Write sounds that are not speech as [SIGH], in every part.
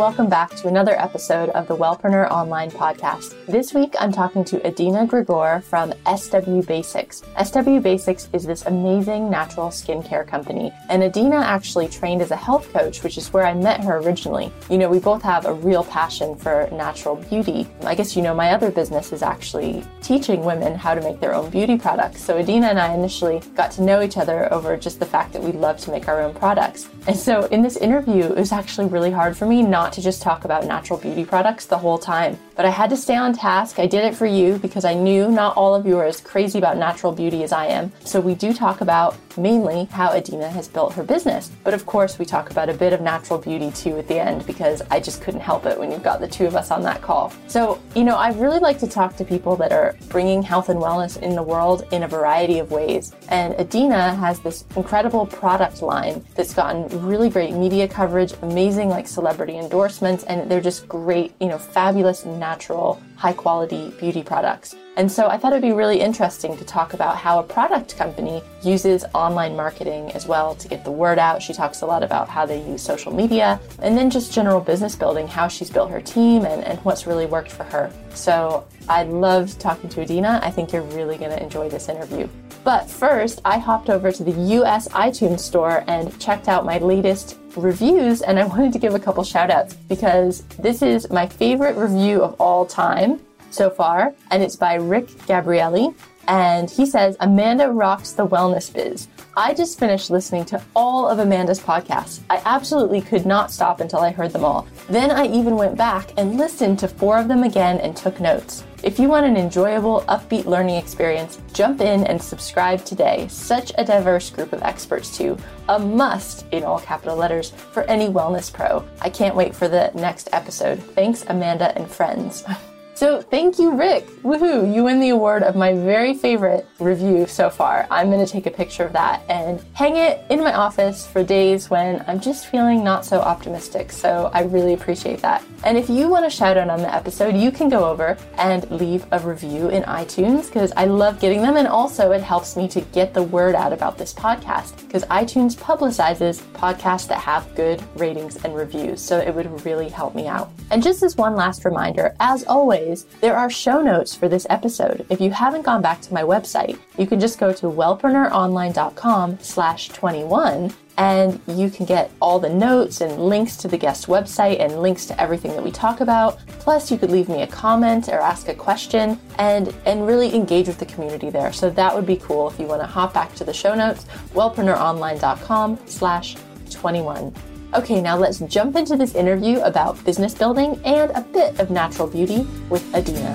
Welcome back to another episode of the Wellpreneur Online Podcast. This week I'm talking to Adina Grigore from SW Basics. SW Basics is this amazing natural skincare company, and Adina actually trained as a health coach, which is where I met her originally. You know, we both have a real passion for natural beauty. I guess you know my other business is actually teaching women how to make their own beauty products. So Adina and I initially got to know each other over just the fact that we love to make our own products. And so in this interview, it was actually really hard for me not to just talk about natural beauty products the whole time. But I had to stay on task. I did it for you because I knew not all of you are as crazy about natural beauty as I am. So we do talk about mainly how Adina has built her business. But of course, we talk about a bit of natural beauty too at the end because I just couldn't help it when you've got the two of us on that call. So, you know, I really like to talk to people that are bringing health and wellness in the world in a variety of ways. And Adina has this incredible product line that's gotten really great media coverage, amazing like celebrity endorsements, and they're just great, you know, fabulous natural high quality beauty products. And so I thought it'd be really interesting to talk about how a product company uses online marketing as well to get the word out. She talks a lot about how they use social media and then just general business building, how she's built her team and, and what's really worked for her. So I loved talking to Adina. I think you're really going to enjoy this interview. But first, I hopped over to the US iTunes store and checked out my latest reviews and I [LAUGHS] wanted to give a couple shout outs because this is my favorite review of all time so far, and it's by Rick Gabrielli. And he says, Amanda rocks the wellness biz. I just finished listening to all of Amanda's podcasts. I absolutely could not stop until I heard them all. Then I even went back and listened to four of them again and took notes. If you want an enjoyable, upbeat learning experience, jump in and subscribe today. Such a diverse group of experts, too. A must, in all capital letters, for any wellness pro. I can't wait for the next episode. Thanks, Amanda and friends. [LAUGHS] So thank you, Rick. Woohoo! You win the award of my very favorite review so far. I'm going to take a picture of that and hang it in my office for days when I'm just feeling not so optimistic. So I really appreciate that. And if you want a shout out on the episode, you can go over and leave a review in iTunes because I love getting them. And also, it helps me to get the word out about this podcast because iTunes publicizes podcasts that have good ratings and reviews. So it would really help me out. And just as one last reminder, as always, always, there are show notes for this episode. If you haven't gone back to my website, you can just go to wellpreneuronline.com slash 21 and you can get all the notes and links to the guest website and links to everything that we talk about. Plus, you could leave me a comment or ask a question and, and really engage with the community there. So that would be cool if you want to hop back to the show notes, wellpreneuronline.com slash 21. Okay, now let's jump into this interview about business building and a bit of natural beauty with Adina.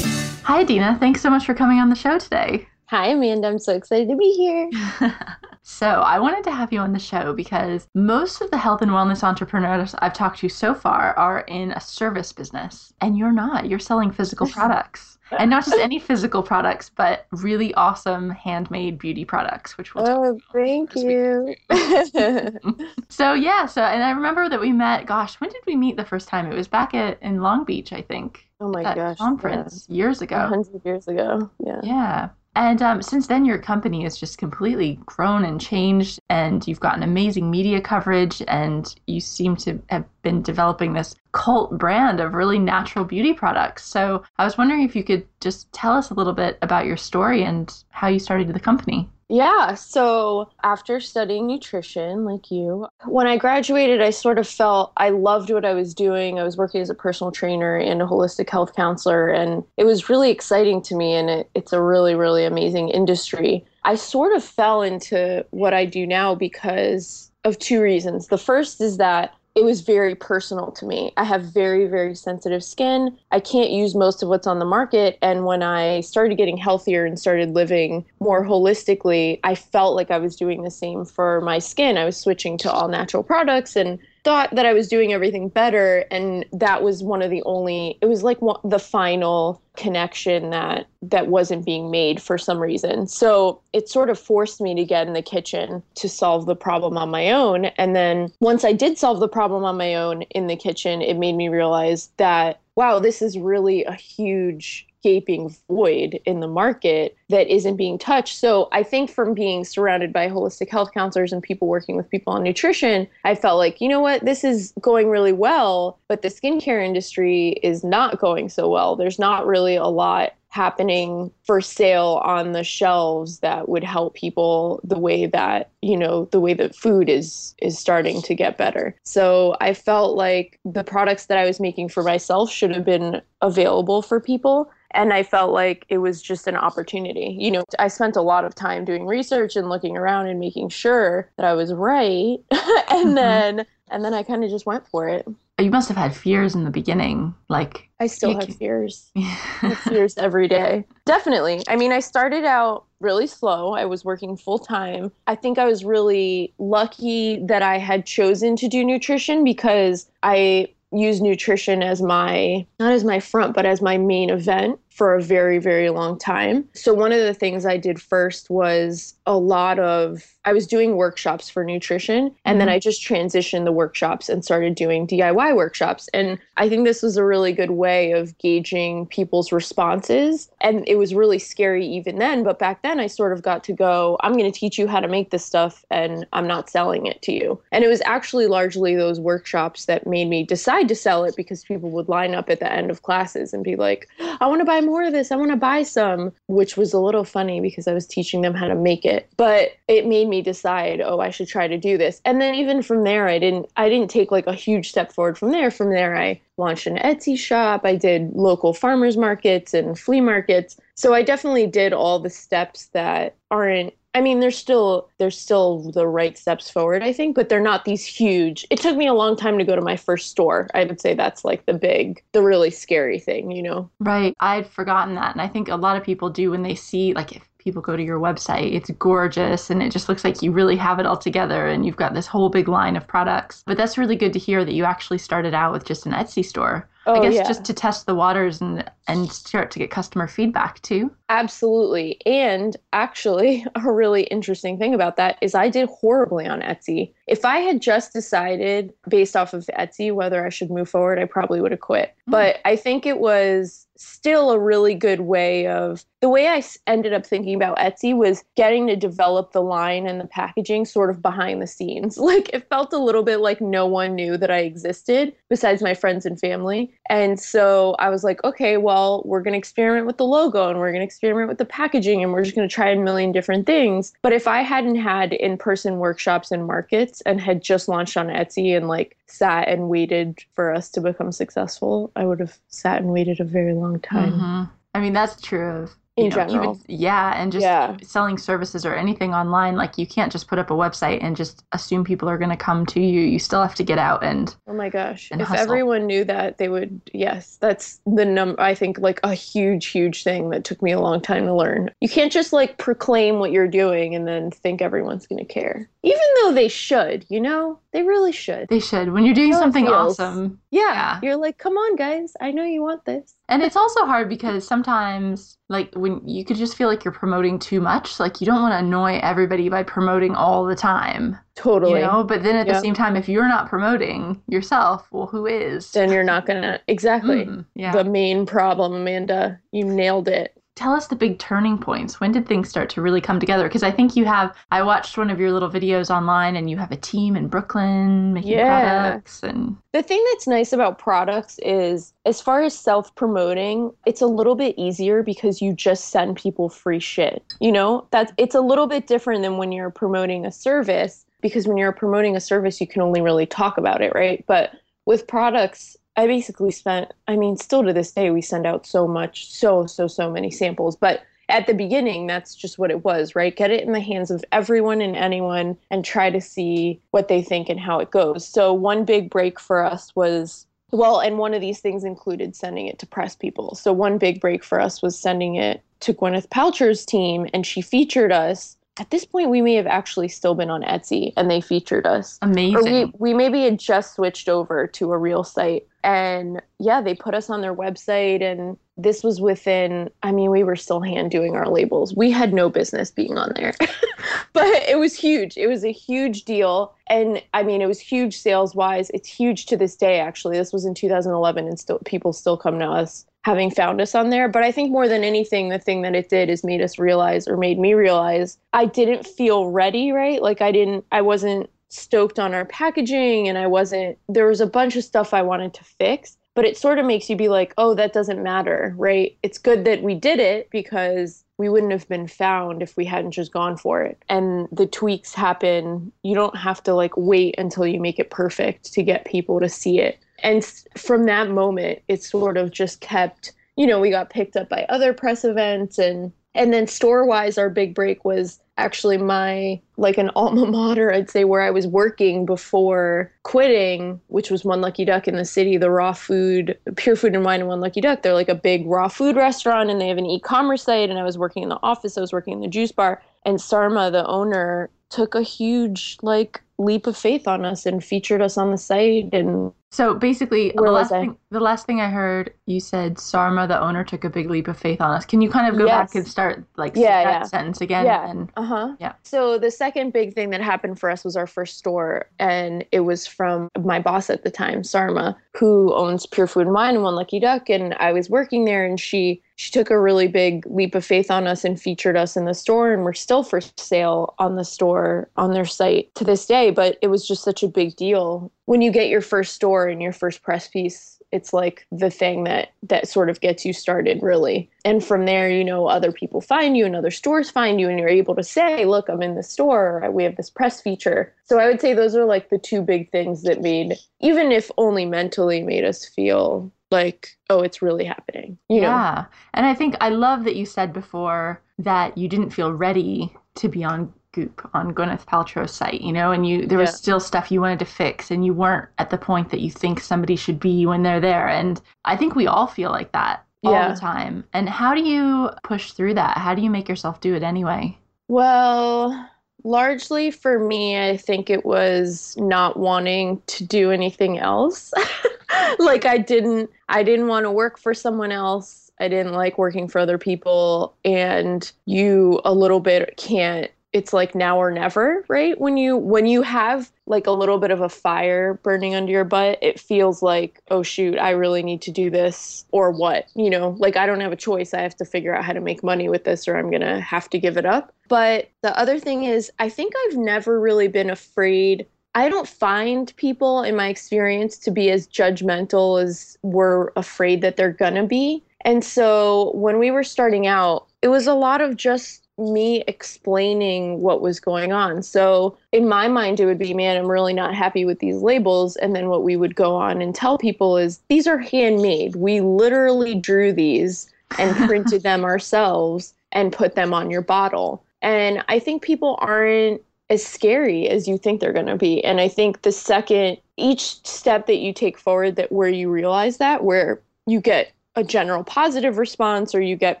Hi, Adina. Thanks so much for coming on the show today. Hi, Amanda. I'm so excited to be here. [LAUGHS] so, I wanted to have you on the show because most of the health and wellness entrepreneurs I've talked to so far are in a service business, and you're not. You're selling physical [LAUGHS] products and not just any physical products, but really awesome handmade beauty products, which we'll oh, thank you. [LAUGHS] [LAUGHS] so yeah, so and I remember that we met. Gosh, when did we meet the first time? It was back at in Long Beach, I think. Oh my gosh, conference yeah. years ago. hundred years ago. Yeah. Yeah. And um, since then, your company has just completely grown and changed, and you've gotten amazing media coverage, and you seem to have been developing this cult brand of really natural beauty products. So I was wondering if you could just tell us a little bit about your story and how you started the company. Yeah. So after studying nutrition, like you, when I graduated, I sort of felt I loved what I was doing. I was working as a personal trainer and a holistic health counselor, and it was really exciting to me. And it, it's a really, really amazing industry. I sort of fell into what I do now because of two reasons. The first is that it was very personal to me. I have very, very sensitive skin. I can't use most of what's on the market. And when I started getting healthier and started living more holistically, I felt like I was doing the same for my skin. I was switching to all natural products and thought that I was doing everything better. And that was one of the only, it was like one, the final connection that that wasn't being made for some reason. So it sort of forced me to get in the kitchen to solve the problem on my own. And then once I did solve the problem on my own in the kitchen, it made me realize that wow, this is really a huge gaping void in the market that isn't being touched. So I think from being surrounded by holistic health counselors and people working with people on nutrition, I felt like, you know what, this is going really well, but the skincare industry is not going so well. There's not really a lot happening for sale on the shelves that would help people the way that you know the way that food is is starting to get better so i felt like the products that i was making for myself should have been available for people and I felt like it was just an opportunity. You know, I spent a lot of time doing research and looking around and making sure that I was right. [LAUGHS] and mm-hmm. then and then I kind of just went for it. You must have had fears in the beginning, like I still have fears. [LAUGHS] have fears every day. Definitely. I mean, I started out really slow. I was working full time. I think I was really lucky that I had chosen to do nutrition because I use nutrition as my not as my front but as my main event for a very, very long time. So, one of the things I did first was a lot of, I was doing workshops for nutrition, and mm-hmm. then I just transitioned the workshops and started doing DIY workshops. And I think this was a really good way of gauging people's responses. And it was really scary even then. But back then, I sort of got to go, I'm going to teach you how to make this stuff, and I'm not selling it to you. And it was actually largely those workshops that made me decide to sell it because people would line up at the end of classes and be like, I want to buy more of this. I want to buy some, which was a little funny because I was teaching them how to make it. But it made me decide, oh, I should try to do this. And then even from there, I didn't I didn't take like a huge step forward from there. From there, I launched an Etsy shop. I did local farmers markets and flea markets. So I definitely did all the steps that aren't I mean, there's still there's still the right steps forward, I think, but they're not these huge. It took me a long time to go to my first store. I would say that's like the big, the really scary thing, you know. Right. I'd forgotten that, and I think a lot of people do when they see like if people go to your website. It's gorgeous and it just looks like you really have it all together and you've got this whole big line of products. But that's really good to hear that you actually started out with just an Etsy store. Oh, I guess yeah. just to test the waters and and start to get customer feedback too. Absolutely. And actually, [LAUGHS] a really interesting thing about that is I did horribly on Etsy. If I had just decided based off of Etsy whether I should move forward, I probably would have quit. Mm. But I think it was still a really good way of the way I ended up thinking about Etsy was getting to develop the line and the packaging sort of behind the scenes. [LAUGHS] Like it felt a little bit like no one knew that I existed besides my friends and family. And so I was like, okay, well, we're going to experiment with the logo and we're going to experiment with the packaging and we're just going to try a million different things. But if I hadn't had in person workshops and markets and had just launched on Etsy and like sat and waited for us to become successful, I would have sat and waited a very long time. Mm-hmm. I mean, that's true of in know, general. Even, yeah, and just yeah. selling services or anything online, like you can't just put up a website and just assume people are going to come to you. You still have to get out and Oh my gosh. If hustle. everyone knew that, they would yes, that's the number I think like a huge huge thing that took me a long time to learn. You can't just like proclaim what you're doing and then think everyone's going to care. Even though they should, you know? They really should. They should. When you're doing something awesome. Yeah, yeah. You're like, "Come on, guys. I know you want this." And it's also hard because sometimes like when you could just feel like you're promoting too much like you don't want to annoy everybody by promoting all the time totally. you know? But then at yep. the same time if you're not promoting yourself well who is? Then you're not gonna exactly. Mm, yeah. the main problem amanda you nailed it tell us the big turning points. When did things start to really come together? Because I think you have, I watched one of your little videos online and you have a team in Brooklyn making yeah. products. And the thing that's nice about products is, as far as self promoting, it's a little bit easier because you just send people free shit. You know, that's it's a little bit different than when you're promoting a service because when you're promoting a service, you can only really talk about it, right? But with products, I basically spent, I mean, still to this day, we send out so much, so, so, so many samples. But at the beginning, that's just what it was, right? Get it in the hands of everyone and anyone and try to see what they think and how it goes. So, one big break for us was well, and one of these things included sending it to press people. So, one big break for us was sending it to Gwyneth Paltrow's team, and she featured us at this point we may have actually still been on Etsy and they featured us. Amazing. Or we, we maybe had just switched over to a real site. And yeah, they put us on their website and this was within I mean, we were still hand doing our labels. We had no business being on there. [LAUGHS] but it was huge. It was a huge deal. And I mean, it was huge sales wise. It's huge to this day actually. This was in 2011 and still people still come to us having found us on there. But I think more than anything, the thing that it did is made us realize or made me realize I didn't feel ready, right? Like I didn't, I wasn't stoked on our packaging and I wasn't, there was a bunch of stuff I wanted to fix. But it sort of makes you be like, oh, that doesn't matter, right? It's good that we did it because we wouldn't have been found if we hadn't just gone for it. And the tweaks happen. You don't have to like wait until you make it perfect to get people to see it and from that moment it sort of just kept you know we got picked up by other press events and and then store wise our big break was actually my like an [LAUGHS] alma mater i'd say where i was working before quitting which was one lucky duck in the city the raw food pure food and wine and one lucky duck. They're like a big raw food restaurant and they have an e-commerce site and i was working in the office i was working in the juice bar. And sarma the owner took a huge like leap of faith on us and featured us on the site and so basically the last, thing, the last thing i heard you said sarma the owner took a big leap of faith on us. Can you kind of go yes. back and start like yeah, that yeah. sentence again yeah. and, uh-huh. Yeah. So the second big thing that happened for us was our first store and it was from my boss at the time sarma who owns pure food and wine and one lucky duck and i was working there and she she took a really big leap of faith on us and featured us in the store and we're still for sale on the store on their site to this day but it was just such a big deal. When you get your first store and your first press piece it's like the thing that that sort of gets you started really and from there you know other people find you and other stores find you and you're able to say look i'm in the store we have this press feature so i would say those are like the two big things that made even if only mentally made us feel like, oh, it's really happening. You know? Yeah. And I think I love that you said before that you didn't feel ready to be on Goop on Gwyneth Paltrow's site, you know, and you there was still stuff you wanted to fix and you weren't at the point that you think somebody should be when they're there. And I think we all feel like that all yeah. the time. And how do you push through that? How do you make yourself do it anyway? Well, largely for me, I think it was not wanting to do anything else. [LAUGHS] like I didn't I didn't want to work for someone else. I didn't like working for other people and you a little bit can't it's like now or never, right? When you when you have like a little bit of a fire burning under your butt, it feels like, oh shoot, I really need to do this or what? You know, like I don't have a choice. I have to figure out how to make money with this or I'm going to have to give it up. But the other thing is, I think I've never really been afraid I don't find people in my experience to be as judgmental as we're afraid that they're to be. And so when we were starting out, it was a lot of just me explaining what was going on. So in my mind, it would be, man, I'm really not happy with these labels. And then what we would go on and tell people is, these are handmade. We literally drew these and [LAUGHS] printed them ourselves and put them on your bottle. And I think people aren't as scary as you think they're going to be. And I think the second each step that you take forward that where you realize that where you get a general positive response or you get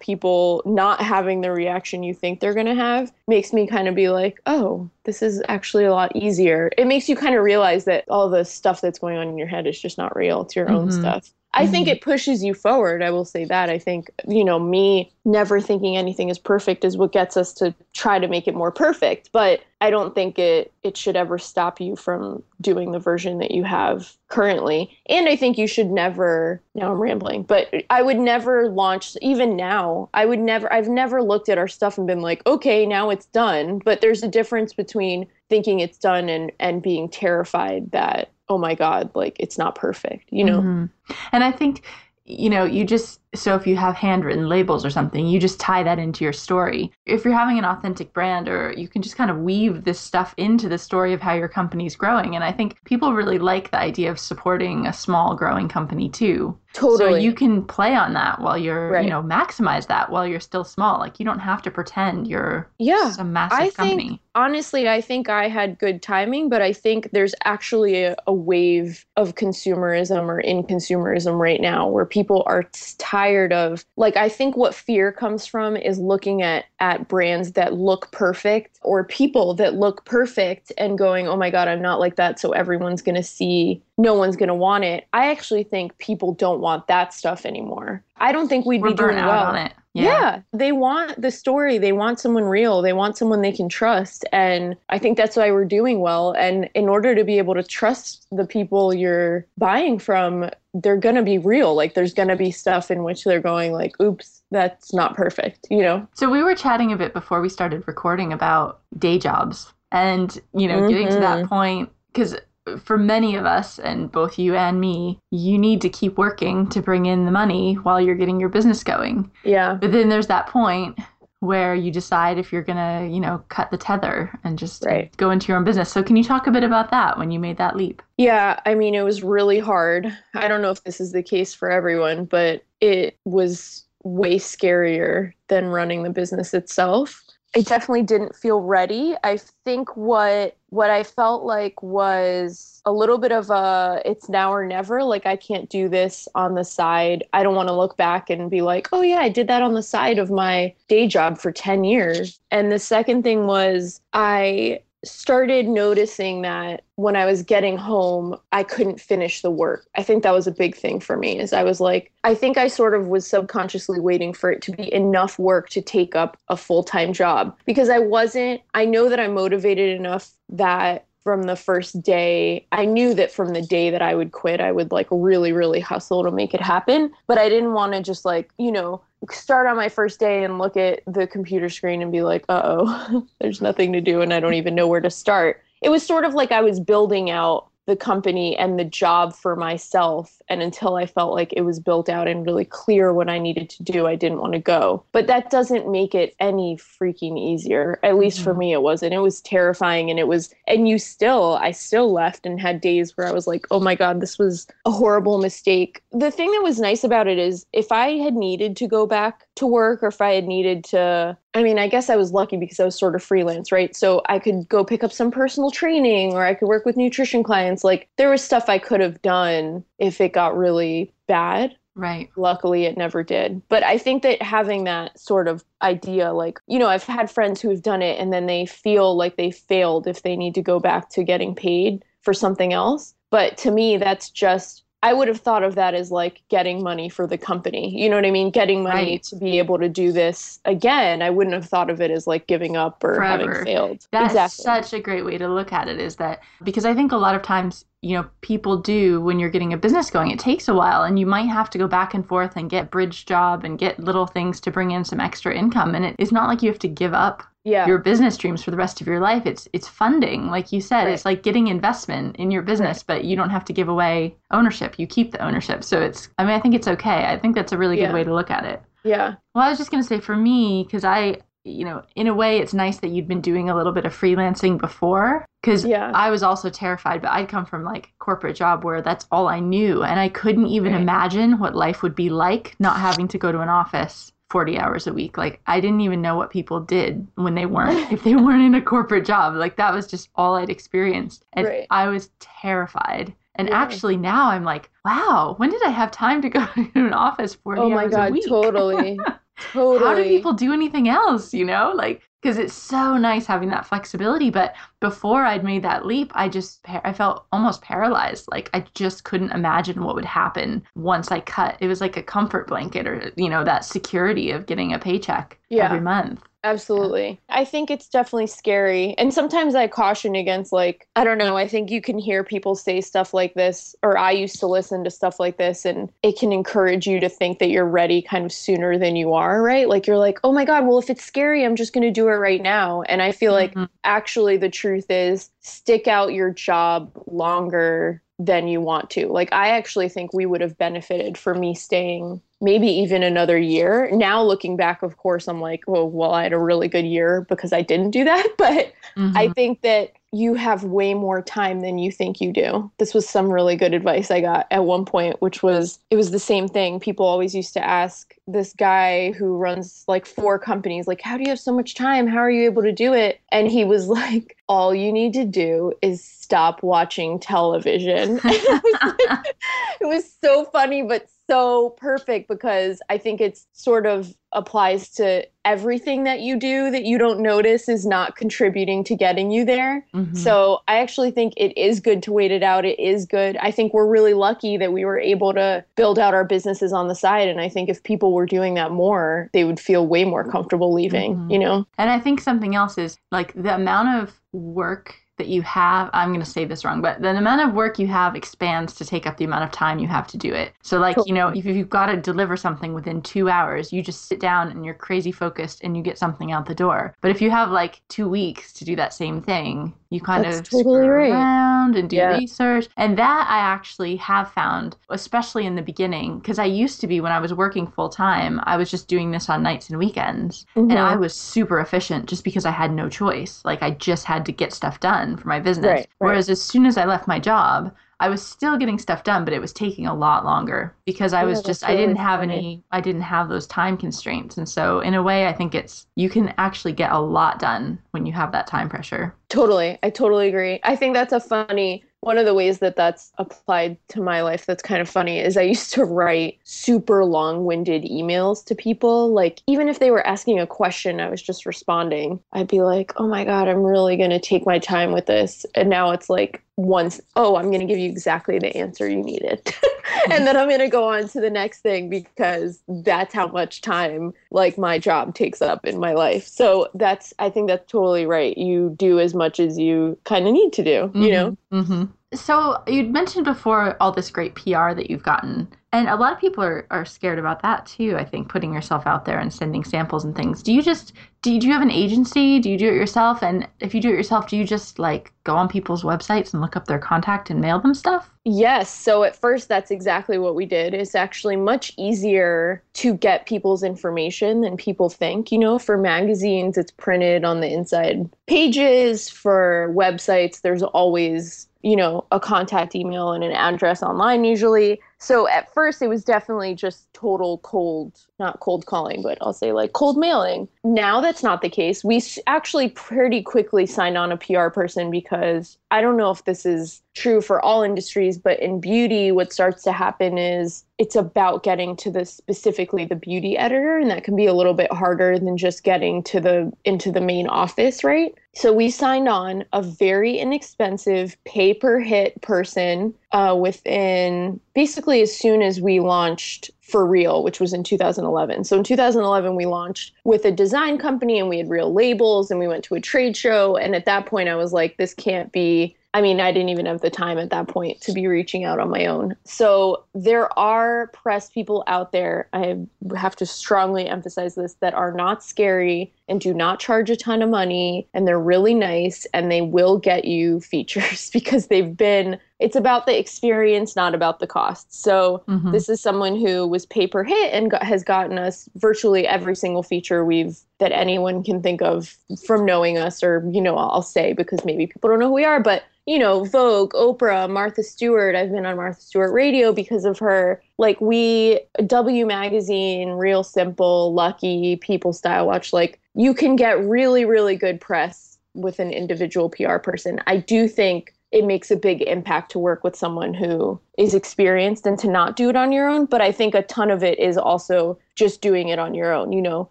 people not having the reaction you think they're going to have makes me kind of be like, "Oh, this is actually a lot easier." It makes you kind of realize that all the stuff that's going on in your head is just not real. It's your mm-hmm. own stuff. I think mm-hmm. it pushes you forward. I will say that. I think, you know, me never thinking anything is perfect is what gets us to try to make it more perfect. But I don't think it it should ever stop you from doing the version that you have currently. And I think you should never now I'm rambling, but I would never launch even now. I would never I've never looked at our stuff and been like, "Okay, now it's done." But there's a difference between thinking it's done and and being terrified that oh my god like it's not perfect you know mm-hmm. and i think you know you just So if you have handwritten labels or something, you just tie that into your story. If you're having an authentic brand, or you can just kind of weave this stuff into the story of how your company's growing. And I think people really like the idea of supporting a small growing company too. Totally. So you can play on that while you're, Right. you know, maximize that while you're still small. Like you don't have to pretend you're Yeah, some massive I company. think honestly, I think I had good timing, but I think there's actually a, a wave of consumerism or in consumerism right now where people are t- tired of like I think what fear comes from is looking at at brands that look perfect or people that look perfect and going, "Oh my god, I'm not like that, so everyone's going to see, no one's going to want it." I actually think people don't want that stuff anymore. I don't think we'd We're be doing well on it. yeah. they want the story. They want someone real. They want someone they can trust. And I think that's why we're doing well. And in order to be able to trust the people you're buying from, they're going to be real. Like there's going to be stuff in which they're going like, oops, that's not perfect, you know? So we were chatting a bit before we started recording about day jobs and, you know, getting to that mm-hmm. point because for many of us and both you and me, you need to keep working to bring in the money while you're getting your business going. Yeah. But then there's that point where you decide if you're going to, you know, cut the tether and just Right. go into your own business. So can you talk a bit about that when you made that leap? Yeah, I mean, it was really hard. I don't know if this is the case for everyone, but it was way scarier than running the business itself. I definitely didn't feel ready. I think what what I felt like was a little bit of a it's now or never. Like I can't do this on the side. I don't want to look back and be like, "Oh yeah, I did that on the side of my day job for 10 years." And the second thing was I started noticing that when I was getting home, I couldn't finish the work. I think that was a big thing for me is I was like, I think I sort of was subconsciously waiting for it to be enough work to take up a full-time job because I wasn't I know that I'm motivated enough that from the first day, I knew that from the day that I would quit, I would like really, really hustle to make it happen. But I didn't want to just like, you know, start on my first day and look at the computer screen and be like, uh oh, [LAUGHS] there's nothing to do and I don't even know where to start. It was sort of like I was building out the company and the job for myself. And until I felt like it was built out and really clear what I needed to do, I didn't want to go. But that doesn't make it any freaking easier. At least for mm-hmm. me, it wasn't. It was terrifying. And it was, and you still, I still left and had days where I was like, oh my God, this was a horrible mistake. The thing that was nice about it is if I had needed to go back to work or if I had needed to, I mean, I guess I was lucky because I was sort of freelance, right? So I could go pick up some personal training or I could work with nutrition clients. Like there was stuff I could have done if it got really bad. Right. Luckily, it never did. But I think that having that sort of idea, like, you know, I've had friends who have done it and then they feel like they failed if they need to go back to getting paid for something else. But to me, that's just, I would have thought of that as like getting money for the company. You know what I mean? Getting money Right. to be able to do this again. I wouldn't have thought of it as like giving up or Forever. having failed. That's exactly. such a great way to look at it is that because I think a lot of times, you know, people do when you're getting a business going, it takes a while and you might have to go back and forth and get bridge job and get little things to bring in some extra income. And it, it's not like you have to give up yeah. your business dreams for the rest of your life. It's it's funding. Like you said, Right. it's like getting investment in your business, but you don't have to give away ownership. You keep the ownership. So it's I mean, I think it's okay. I think that's a really Yeah. good way to look at it. yeah. Well, I was just going to say for me, because I, you know, in a way, it's nice that you'd been doing a little bit of freelancing before. Because Yeah. I was also terrified, but I'd come from like corporate job where that's all I knew, and I couldn't even Right. imagine what life would be like not having to go to an office. 40 hours a week. Like I didn't even know what people did when they weren't [LAUGHS] if they weren't in a corporate job. Like that was just all I'd experienced. And Right. I was terrified. And Yeah. actually now I'm like, wow, when did I have time to go [LAUGHS] to an office 40 Oh my hours a God. week? Totally. [LAUGHS] totally. how do people do anything else you know like because it's so nice having that flexibility but before i'd made that leap i just i felt almost paralyzed like i just couldn't imagine what would happen once i cut it was like a comfort blanket or you know that security of getting a paycheck Yeah. every month Absolutely. I think it's definitely scary. And sometimes I caution against, like, I don't know, I think you can hear people say stuff like this, or I used to listen to stuff like this, and it can encourage you to think that you're ready kind of sooner than you are, right? Like, you're like, oh my God, well, if it's scary, I'm just going to do it right now. And I feel like Mhm. actually the truth is stick out your job longer than you want to. Like, I actually think we would have benefited for me staying maybe even another year. Now looking back, of course, I'm like, oh, well, I had a really good year because I didn't do that. [LAUGHS] But mm-hmm. I think that you have way more time than you think you do. This was some really good advice I got at one point, which was it was the same thing. People always used to ask this guy who runs like four companies, like, how do you have so much time? How are you able to do it? And he was [LAUGHS] like, all you need to do is stop watching television. it, was, [LAUGHS] it was so funny, but so perfect because I think it's sort of applies to everything that you do that you don't notice is not contributing to getting you there. Mm-hmm. So I actually think it is good to wait it out. It is good. I think we're really lucky that we were able to build out our businesses on the side. And I think if people were doing that more, they would feel way more comfortable leaving, mm-hmm. you know? And I think something else is like the amount of work that you have i'm going to say this wrong but the amount of work you have expands to take up the amount of time you have to do it. So like you know if you've got to deliver something within two hours you just sit down and you're crazy focused and you get something out the door. But if you have like two weeks to do that same thing you kind That's of totally right. around and do yeah. research. And that i actually have found especially in the beginning because i used to be when i was working full time i was just doing this on nights and weekends. Mm-hmm. and i was super efficient just because i had no choice. Like i just had to get stuff done for my business right, whereas as soon as i left my job I was still getting stuff done, but it was taking a lot longer because I was just, really I didn't have funny. any, I didn't have those time constraints. And so, in a way, I think it's, you can actually get a lot done when you have that time pressure. Totally. I totally agree. I think that's a funny, one of the ways that that's applied to my life that's kind of funny is I used to write super long winded emails to people. Like, even if they were asking a question, I was just responding. I'd be like, oh my God, I'm really going to take my time with this. And now it's like, once oh i'm going to give you exactly the answer you needed [LAUGHS] and then i'm going to go on to the next thing because that's how much time like my job takes up in my life so that's i think that's totally right you do as much as you kind of need to do mm-hmm. you know mm-hmm. So you'd mentioned before all this great pr that you've gotten and a lot of people are, are scared about that too i think putting yourself out there and sending samples and things. Do you just do you, do you have an agency? Do you do it yourself? And if you do it yourself do you just like go on people's websites and look up their contact and mail them stuff? Yes. So at first that's exactly what we did. It's actually much easier to get people's information than people think. You know for magazines it's printed on the inside pages. For websites there's always you know a contact email and an address online usually. So at first it was definitely just total cold not cold calling but i'll say like cold mailing. Now that's not the case. We actually pretty quickly signed on a pr person because i don't know if this is true for all industries but in beauty what starts to happen is it's about getting to the specifically the beauty editor and that can be a little bit harder than just getting to the into the main office right so we signed on a very inexpensive pay per hit person uh, within basically as soon as we launched for real, which was in 2011. So in 2011, we launched with a design company and we had real labels and we went to a trade show. And at that point, I was like, this can't be I mean, I didn't even have the time at that point to be reaching out on my own. So there are press people out there, I have to strongly emphasize this, that are not scary and do not charge a ton of money and they're really nice and they will get you [LAUGHS] features because they've been it's about the experience not about the cost so mm-hmm. this is someone who was pay per hit and got, has gotten us virtually every single feature we've that anyone can think of from knowing us or you know i'll say because maybe people don't know who we are but you know, Vogue, Oprah, Martha Stewart. I've been on Martha Stewart radio because of her. Like we W magazine, Real Simple, Lucky, People Style Watch, like you can get really really good press with an individual PR person. I do think it makes a big impact to work with someone who is experienced and to not do it on your own. But I think a ton of it is also just doing it on your own. You know,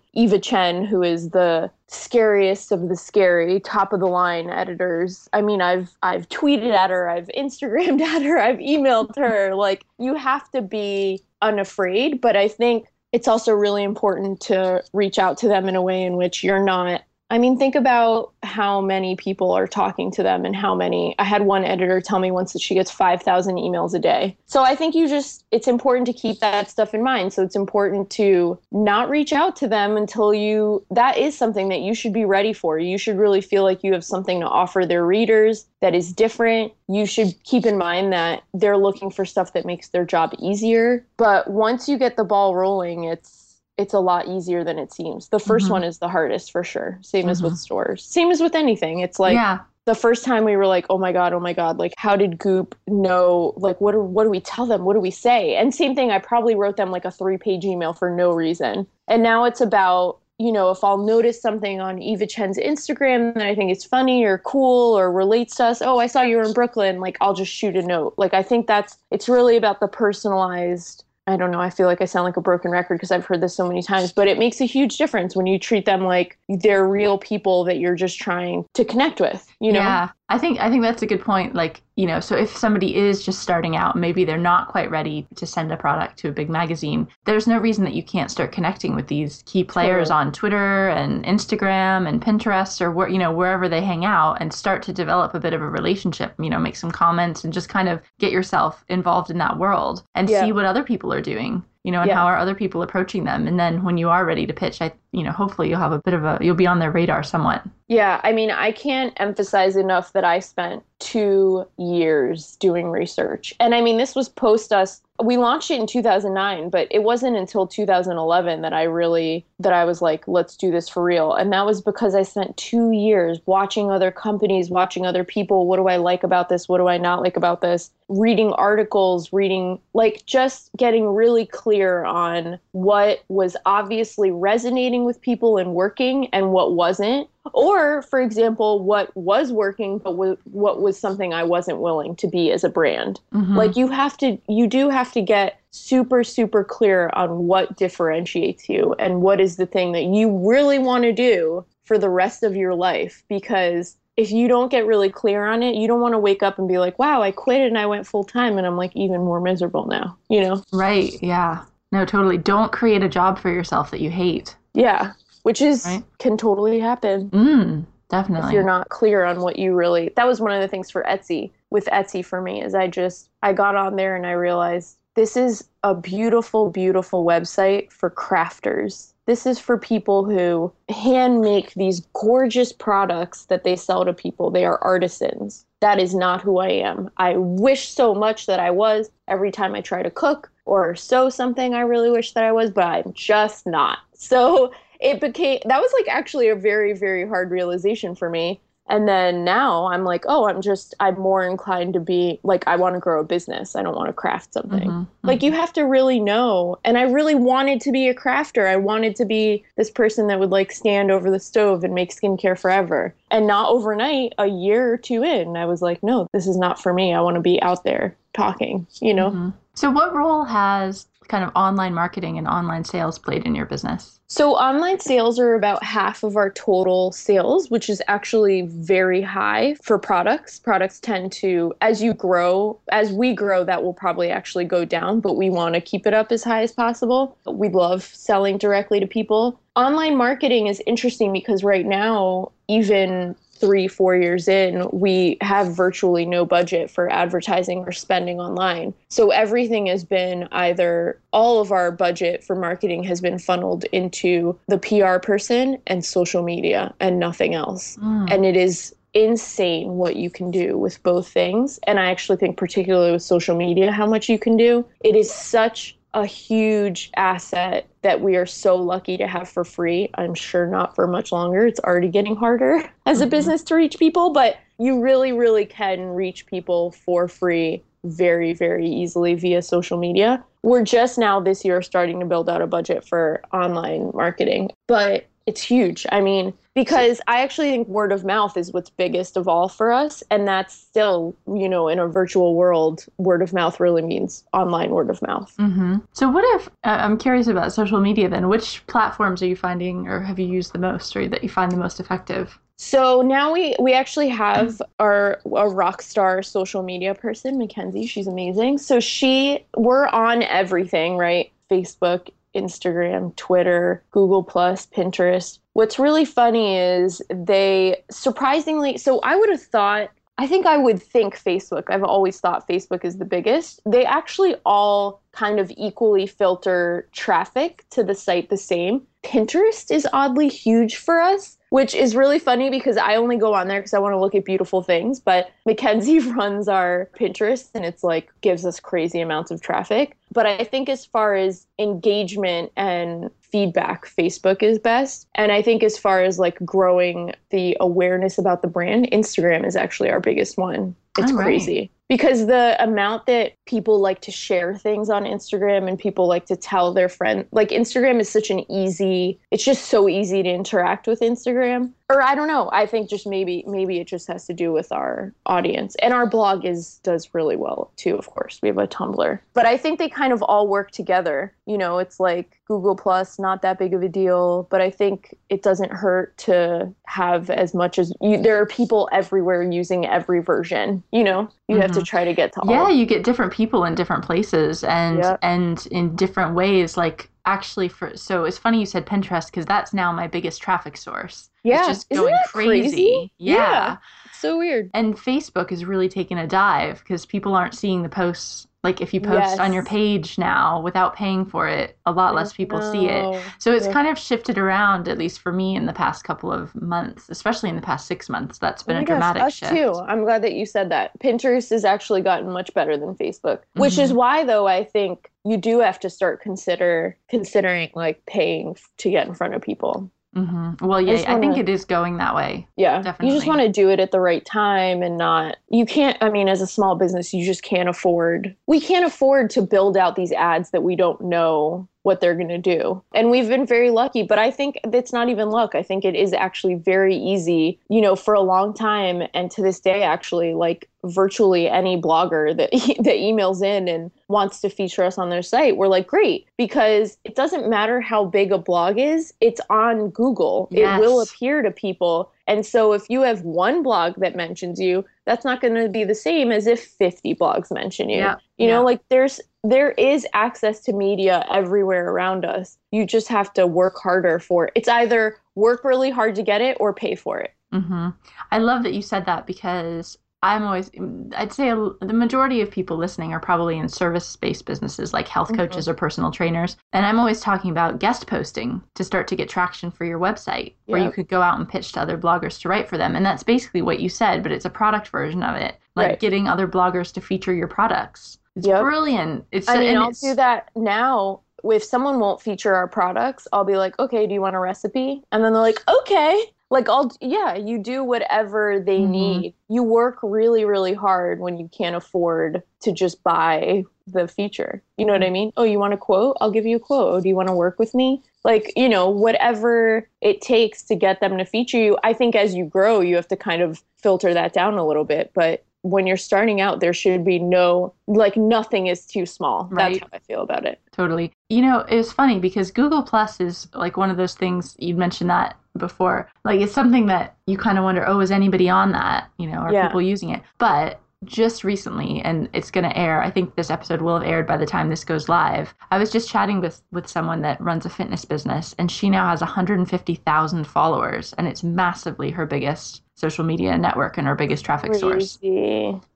Eva Chen, who is the scariest of the scary, top of the line editors. I mean, I've I've tweeted at her, I've Instagrammed [LAUGHS] at her, I've emailed her. Like, you have to be unafraid. But I think it's also really important to reach out to them in a way in which you're not I mean, think about how many people are talking to them and how many. I had one editor tell me once that she gets 5,000 emails a day. So I think you just, it's important to keep that stuff in mind. So it's important to not reach out to them until you, that is something that you should be ready for. You should really feel like you have something to offer their readers that is different. You should keep in mind that they're looking for stuff that makes their job easier. But once you get the ball rolling, it's, it's a lot easier than it seems. The 1st Mhm. one is the hardest for sure. Same as with Mhm. stores. Same as with anything. It's like yeah. the first time we were like, "Oh my god, oh my god, like how did Goop know like what do, what do we tell them? What do we say?" And same thing, I probably wrote them like a 3-page email for no reason. And now it's about you know, if I'll notice something on Eva Chen's Instagram that I think is funny or cool or relates to us, oh, I saw you were in Brooklyn, like I'll just shoot a note. Like I think that's it's really about the personalized I don't know. I feel like I sound like a broken record because I've heard this so many times, but it makes a huge difference when you treat them like they're real people that you're just trying to connect with, you know? Yeah, I think I think that's a good point. Like, you know, so if somebody is just starting out, maybe they're not quite ready to send a product to a big magazine. There's no reason that you can't start connecting with these key players Totally. on Twitter and Instagram and Pinterest or where you know wherever they hang out and start to develop a bit of a relationship. You know, make some comments and just kind of get yourself involved in that world and Yeah. see what other people are doing. You know, and Yeah. how are other people approaching them? And then when you are ready to pitch, I, you know, hopefully you'll have a bit of a, you'll be on their radar somewhat. Yeah, I mean, I can't emphasize enough that I spent two years doing research. And I mean, this was post us. We launched it in 2009, but it wasn't until 2011 that I really that I was like, let's do this for real. And that was because I spent 2 years watching other companies, watching other people, what do I like about this? What do I not like about this? Reading articles, reading like just getting really clear on what was obviously resonating with people and working and what wasn't or for example what was working but what was something i wasn't willing to be as a brand Mhm. like you have to you do have to get super super clear on what differentiates you and what is the thing that you really want to do for the rest of your life because if you don't get really clear on it you don't want to wake up and be like wow i quit and i went full time and i'm like even more miserable now you know Right. Yeah. No, totally. Don't create a job for yourself that you hate. yeah which is Right. can totally happen Mm, definitely. if you're not clear on what you really that was one of the things for Etsy with Etsy for me is I just I got on there and I realized this is a beautiful beautiful website for crafters. This is for people who hand make these gorgeous products that they sell to people. They are artisans. That is not who I am. I wish so much that I was every time I try to cook or sew something I really wish that I was, but I'm just not. So it became that was like actually a very very hard realization for me and then now i'm like oh i'm just i'm more inclined to be like i want to grow a business. I don't want to craft something. Mhm, like you have to really know. And i really wanted to be a crafter. I wanted to be this person that would like stand over the stove and make skincare forever. And not overnight a year or two in i was like no this is not for me. I want to be out there talking you know? Mhm. So, what role has kind of online marketing and online sales played in your business? So online sales are about half of our total sales, which is actually very high for products. Products tend to, as you grow, as we grow, that will probably actually go down, but we want to keep it up as high as possible. We love selling directly to people. Online marketing is interesting because right now, even three, four years in, we have virtually no budget for advertising or spending online. So everything has been either all of our budget for marketing has been funneled into the PR person and social media and nothing else. Mm. And it is insane what you can do with both things. And I actually think, particularly with social media, how much you can do. It is such a huge asset that we are so lucky to have for free. I'm sure not for much longer. It's already getting harder [LAUGHS] as a Mhm. business to reach people, but you really, really can reach people for free very, very easily via social media. We're just now this year starting to build out a budget for online marketing, but it's huge. I mean, because I actually think word of mouth is what's biggest of all for us. And that's still, you know, in a virtual world, word of mouth really means online word of mouth. hmm So, what if uh, I'm curious about social media then? Which platforms are you finding or have you used the most or that you find the most effective? So now we we actually have our a rock star social media person, Mackenzie. She's amazing. So she we're on everything, right? Facebook, Instagram, Twitter, Google Plus, Pinterest. What's really funny is they surprisingly, so I would have thought I think I would think Facebook. I've always thought Facebook is the biggest. They actually all kind of equally filter traffic to the site the same. Pinterest is oddly huge for us which is really funny because I only go on there because I want to look at beautiful things. But Mackenzie [LAUGHS] runs our Pinterest and it's like gives us crazy amounts of traffic. But I think as far as engagement and feedback, Facebook is best. And I think as far as like growing the awareness about the brand, Instagram is actually our biggest one. It's crazy because the amount that people like to share things on Instagram and people like to tell their friend like Instagram is such an easy it's just so easy to interact with Instagram. Or I don't know I think just maybe maybe it just has to do with our audience. And our blog is does really well too of course. We have a Tumblr. But I think they kind of all work together. You know it's like Google Plus not that big of a deal. But I think it doesn't hurt to have as much as you, there are people everywhere using every version you know? You mm-hmm. have to mm-hmm. try to get to all yeah you get different people in different places and yep. and in different ways like actually for so it's funny you said pinterest because that's now my biggest traffic source yeah it's just going crazy. crazy, Yeah. yeah so weird and facebook is really taking a dive because people aren't seeing the posts like if you post yes. on your page now without paying for it, a lot less people see it. So it's kind of shifted around, at least for me, in the past couple of months, especially in the past six months. That's been oh a dramatic gosh, us shift. too. I'm glad that you said that. Pinterest has actually gotten much better than Facebook, which mm-hmm. is why, though, I think you do have to start consider considering like paying to get in front of people. Mm-hmm. Well, yeah, I, I think it is going that way. Yeah, definitely. You just want to do it at the right time and not. You can't. I mean, as a small business, you just can't afford. We can't afford to build out these ads that we don't know what they're going to do. And we've been very lucky, but I think it's not even luck. I think it is actually very easy, you know, for a long time and to this day actually like virtually any blogger that [LAUGHS] that emails in and wants to feature us on their site, we're like, great, because it doesn't matter how big a blog is, it's on Google. Yes. It will appear to people. And so if you have one blog that mentions you, that's not going to be the same as if 50 blogs mention you. Yeah. You know, like there's there is access to media everywhere around us. You just have to work harder for it. It's either work really hard to get it or pay for it. Mm-hmm. I love that you said that because I'm always, I'd say the majority of people listening are probably in service based businesses like health coaches mm-hmm. or personal trainers. And I'm always talking about guest posting to start to get traction for your website where you could go out and pitch to other bloggers to write for them. And that's basically what you said, but it's a product version of it, like right. getting other bloggers to feature your products. It's yep. brilliant. It's, I mean, I'll do that now. If someone won't feature our products, I'll be like, okay, do you want a recipe? And then they're like, okay like I'll yeah, you do whatever they mm-hmm. need. You work really really hard when you can't afford to just buy the feature. You know what I mean? Oh, you want a quote? I'll give you a quote. Oh, do you want to work with me? Like, you know, whatever it takes to get them to feature you. I think as you grow, you have to kind of filter that down a little bit, but when you're starting out, there should be no, like, nothing is too small. Right. That's how I feel about it. Totally. You know, it's funny because Google Plus is like one of those things you mentioned that before. Like it's something that you kind of wonder, oh, is anybody on that? You know, are yeah. people using it? But just recently and it's going to air i think this episode will have aired by the time this goes live i was just chatting with with someone that runs a fitness business and she now has 150000 followers and it's massively her biggest social media network and her biggest traffic Crazy. source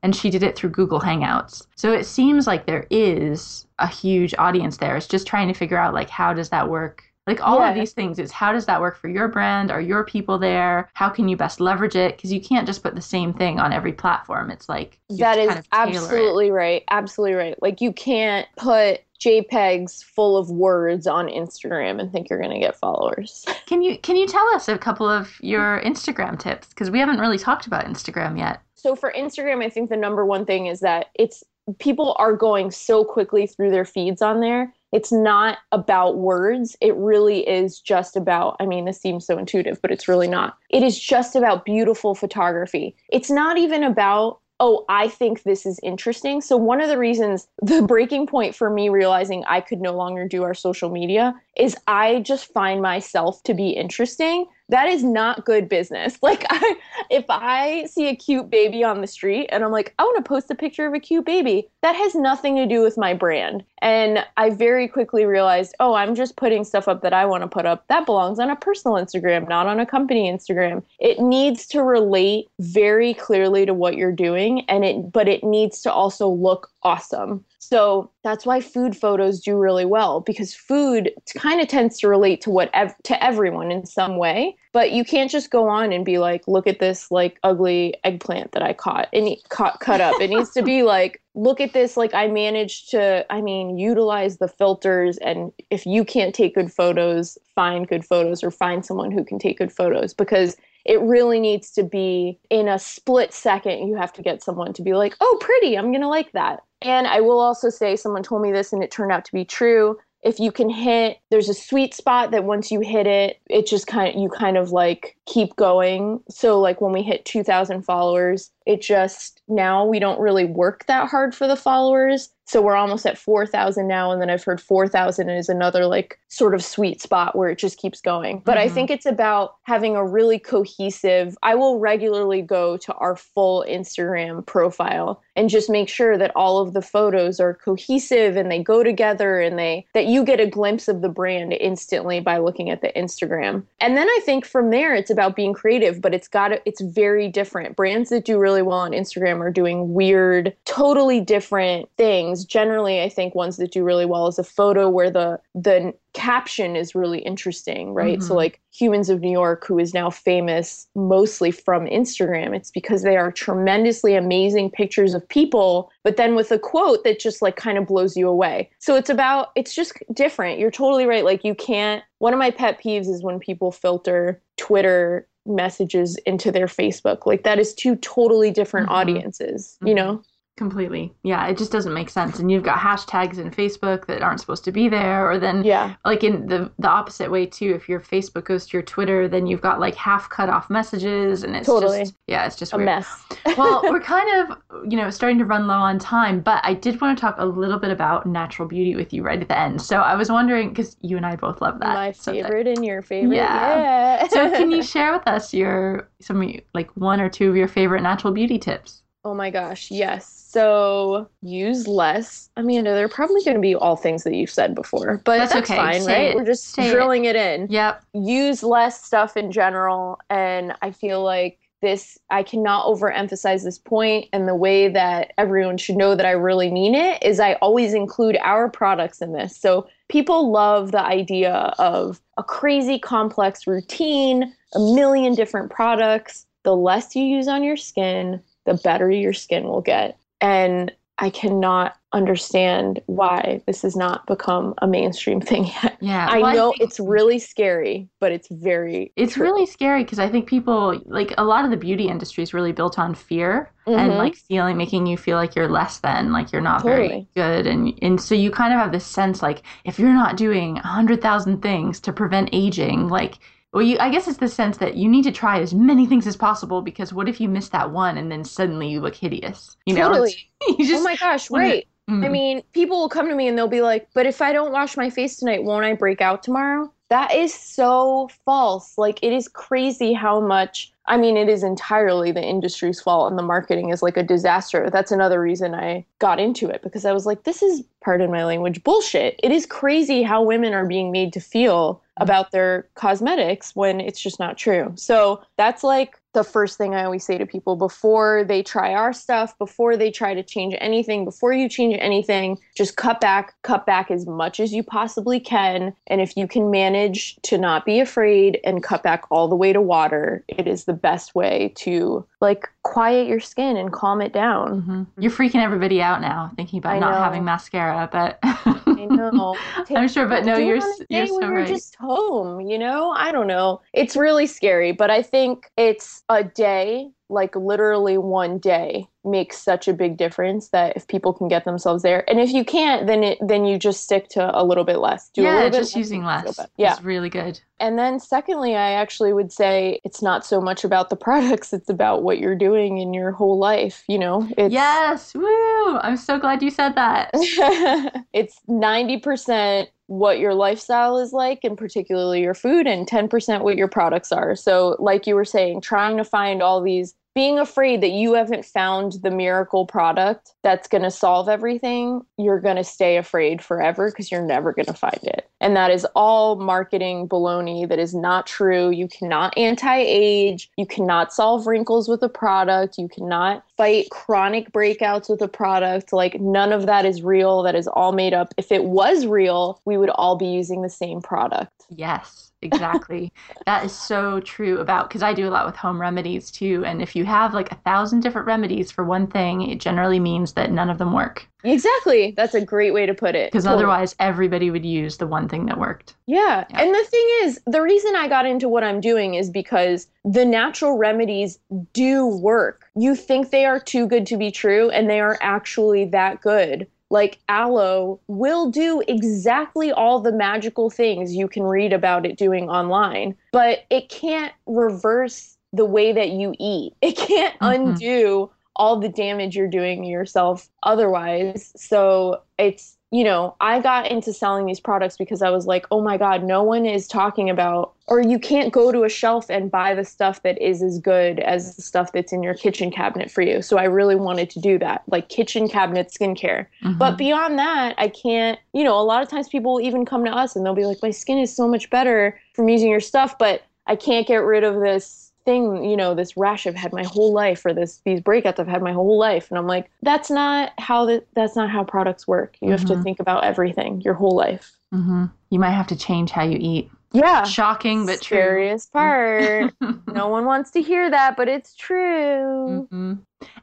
and she did it through google hangouts so it seems like there is a huge audience there it's just trying to figure out like how does that work like all yeah. of these things is how does that work for your brand? Are your people there? How can you best leverage it? Because you can't just put the same thing on every platform. It's like that is kind of absolutely right. Absolutely right. Like you can't put JPEGs full of words on Instagram and think you're going to get followers. Can you can you tell us a couple of your Instagram tips because we haven't really talked about Instagram yet. So for Instagram, I think the number one thing is that it's people are going so quickly through their feeds on there it's not about words. It really is just about, I mean, this seems so intuitive, but it's really not. It is just about beautiful photography. It's not even about, oh, I think this is interesting. So, one of the reasons, [LAUGHS] the breaking point for me realizing I could no longer do our social media is I just find myself to be interesting. That is not good business. [LAUGHS] Like I if I see a cute baby on the street and I'm like, I want to post a picture of a cute baby, that has nothing to do with my brand. And I very quickly realized, oh, I'm just putting stuff up that I want to put up. That belongs on a personal Instagram, not on a company Instagram. It needs to relate very clearly to what you're doing and it but it needs to also look awesome. So that's why food photos do really well because food kind of tends to relate to what ev- to everyone in some way. But you can't just go on and be like, look at this like ugly eggplant that I caught and caught cut up. It needs to be [LAUGHS] like, look at this like I managed to I mean utilize the filters and if you can't take good photos, find good photos or find someone who can take good photos because it really needs to be in a split second you have to get someone to be like oh pretty i'm to like that and I will also say someone told me this and it turned out to be true. If you can hit, there's a sweet spot that once you hit it, it just kind of, you kind of like keep going. So, like when we hit 2,000 followers, it just now we don't really work that hard for the followers. So we're almost at 4,000 now. And then I've heard 4,000 is another like sort of sweet spot where it just keeps going. But mm-hmm. I think it's about having a really cohesive, I will regularly go to our full Instagram profile and just make sure that all of the photos are cohesive and they go together and they, that you get a glimpse of the brand instantly by looking at the Instagram. And then I think from there, it's about being creative, but it's got, it's very different. Brands that do really well on Instagram are doing weird, totally different things. Generally, I think ones that do really well is a photo where the the caption is really interesting, right? Mm-hmm. So like Humans of New York, who is now famous mostly from Instagram, it's because they are tremendously amazing pictures of people, but then with a quote that just like kind of blows you away. So it's about it's just different. You're totally right. Like you can't one of my pet peeves is when people filter Twitter messages into their Facebook. Like that is two totally different mm-hmm. audiences, you mm-hmm. know? Completely. Yeah, it just doesn't make sense. And you've got hashtags in Facebook that aren't supposed to be there. Or then, yeah, like in the the opposite way too. If your Facebook goes to your Twitter, then you've got like half cut off messages, and it's totally. just yeah, it's just a weird. mess. [LAUGHS] well, we're kind of you know starting to run low on time, but I did want to talk a little bit about natural beauty with you right at the end. So I was wondering because you and I both love that. My favorite and your favorite. Yeah. yeah. so can you [LAUGHS] share with us your some like one or two of your favorite natural beauty tips? Oh my gosh, yes. So use less. I mean, they're probably going to be all things that you've said before, but that's, that's okay. fine, Say right? It. We're just Say drilling it. it in. Yep. Use less stuff in general, and I feel like this I cannot overemphasize this point. point and the way that everyone should know that I really mean it is I always include our products in this. So people love the idea of a crazy complex routine, a million different products. The less you use on your skin, the better your skin will get. And I cannot understand why this has not become a mainstream thing yet. Yeah. I well, know I it's really scary, but it's very It's true. really scary because I think people like a lot of the beauty industry is really built on fear mm-hmm. and like feeling making you feel like you're less than, like you're not totally. very good and and so you kind of have this sense like if you're not doing a 100,000 things to prevent aging, like well, you, I guess it's the sense that you need to try as many things as possible because what if you miss that one and then suddenly you look hideous? You know, totally. [LAUGHS] you just, oh my gosh, right. Mm. I mean, people will come to me and they'll be like, but if I don't wash my face tonight, won't I break out tomorrow? That is so false. Like, it is crazy how much I mean, it is entirely the industry's fault, and the marketing is like a disaster. That's another reason I got into it because I was like, this is, pardon my language, bullshit. It is crazy how women are being made to feel mm-hmm. about their cosmetics when it's just not true. So that's like the first thing I always say to people before they try our stuff, before they try to change anything, before you change anything, just cut back, cut back as much as you possibly can. And if you can manage to not be afraid and cut back all the way to water, it is the best way to like quiet your skin and calm it down. Mm-hmm. You're freaking everybody out now thinking about not having mascara, but [LAUGHS] I know. I'm sure, but no, you're you're so right. You're just home, you know. I don't know. It's really scary, but I think it's a day, like literally one day makes such a big difference that if people can get themselves there, and if you can't, then it then you just stick to a little bit less. Do yeah, just using less. Yeah, it's really good. And then secondly, I actually would say it's not so much about the [LAUGHS] products; it's about what you're doing in your whole life. You know, it's, yes, woo! I'm so glad you said that. [LAUGHS] it's ninety percent what your lifestyle is like and particularly your food and 10% what your products are. So like you were saying, trying to find all these being afraid that you haven't found the miracle product that's going to solve everything, you're going to stay afraid forever because you're never going to find it. And that is all marketing baloney that is not true. You cannot anti age. You cannot solve wrinkles with a product. You cannot fight chronic breakouts with a product. Like, none of that is real. That is all made up. If it was real, we would all be using the same product. Yes exactly. [LAUGHS] that is so true about because I do a lot with home remedies too. And if you have like a thousand different remedies for one thing, it generally means that none of them work. Exactly. That's a great way to put it. Because totally. otherwise, everybody would use the one thing that worked. Yeah. yeah. And the thing is, the reason I got into what I'm doing is because the natural remedies do work. You think they are too good to be true, and they are actually that good like aloe will do exactly all the magical things you can read about it doing online, but it can't reverse the way that you eat. It can't mm-hmm. undo all the damage you're doing yourself otherwise. So it's you know, I got into selling these products because I was like, oh my God, no one is talking about, or you can't go to a shelf and buy the stuff that is as good as the stuff that's in your kitchen cabinet for you. So I really wanted to do that, like kitchen cabinet skincare. Mm-hmm. But beyond that, I can't, you know, a lot of times people will even come to us and they'll be like, my skin is so much better from using your stuff, but I can't get rid of this thing, you know, this rash I've had my whole life or this these breakouts I've had my whole life. And I'm like, that's not how the, that's not how products work. You mm-hmm. have to mm-hmm. think about everything, your whole life. Mm-hmm. You might have to change how you eat. Yeah. Shocking, but Scariest true. part. [LAUGHS] no one wants to hear that, but it's true. Mm-hmm.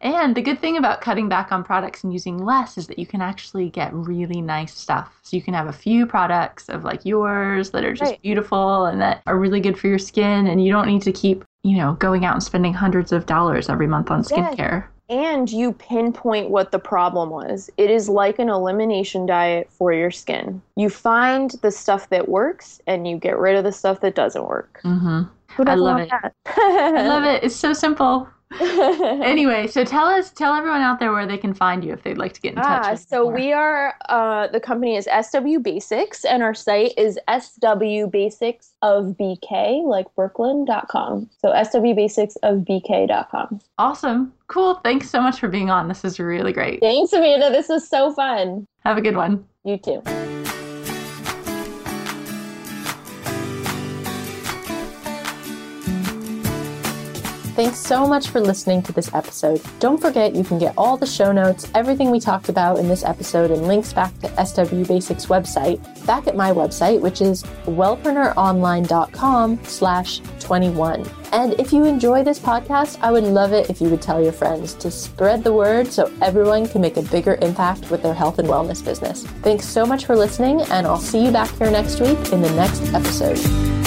And the good thing about cutting back on products and using less is that you can actually get really nice stuff. So you can have a few products of like yours that are just right. beautiful and that are really good for your skin. And you don't need to keep, you know, going out and spending hundreds of dollars every month on skincare. Yes and you pinpoint what the problem was. It is like an elimination diet for your skin. You find the stuff that works and you get rid of the stuff that doesn't work. Mm-hmm. I love it. I love [LAUGHS] it. It's so simple. Anyway, so tell us, tell everyone out there where they can find you if they'd like to get in touch. Ah, so more. we are, uh, the company is SW Basics, and our site is SW Basics of BK, like Brooklyn.com. So SW Basics of BK.com. Awesome. Cool. Thanks so much for being on. This is really great. Thanks, Amanda. This was so fun. Have a good one. You too. Thanks so much for listening to this episode. Don't forget you can get all the show notes, everything we talked about in this episode, and links back to SW Basics website back at my website, which is wellpreneuronline.com slash 21. And if you enjoy this podcast, I would love it if you would tell your friends to spread the word so everyone can make a bigger impact with their health and wellness business. Thanks so much for listening, and I'll see you back here next week in the next episode.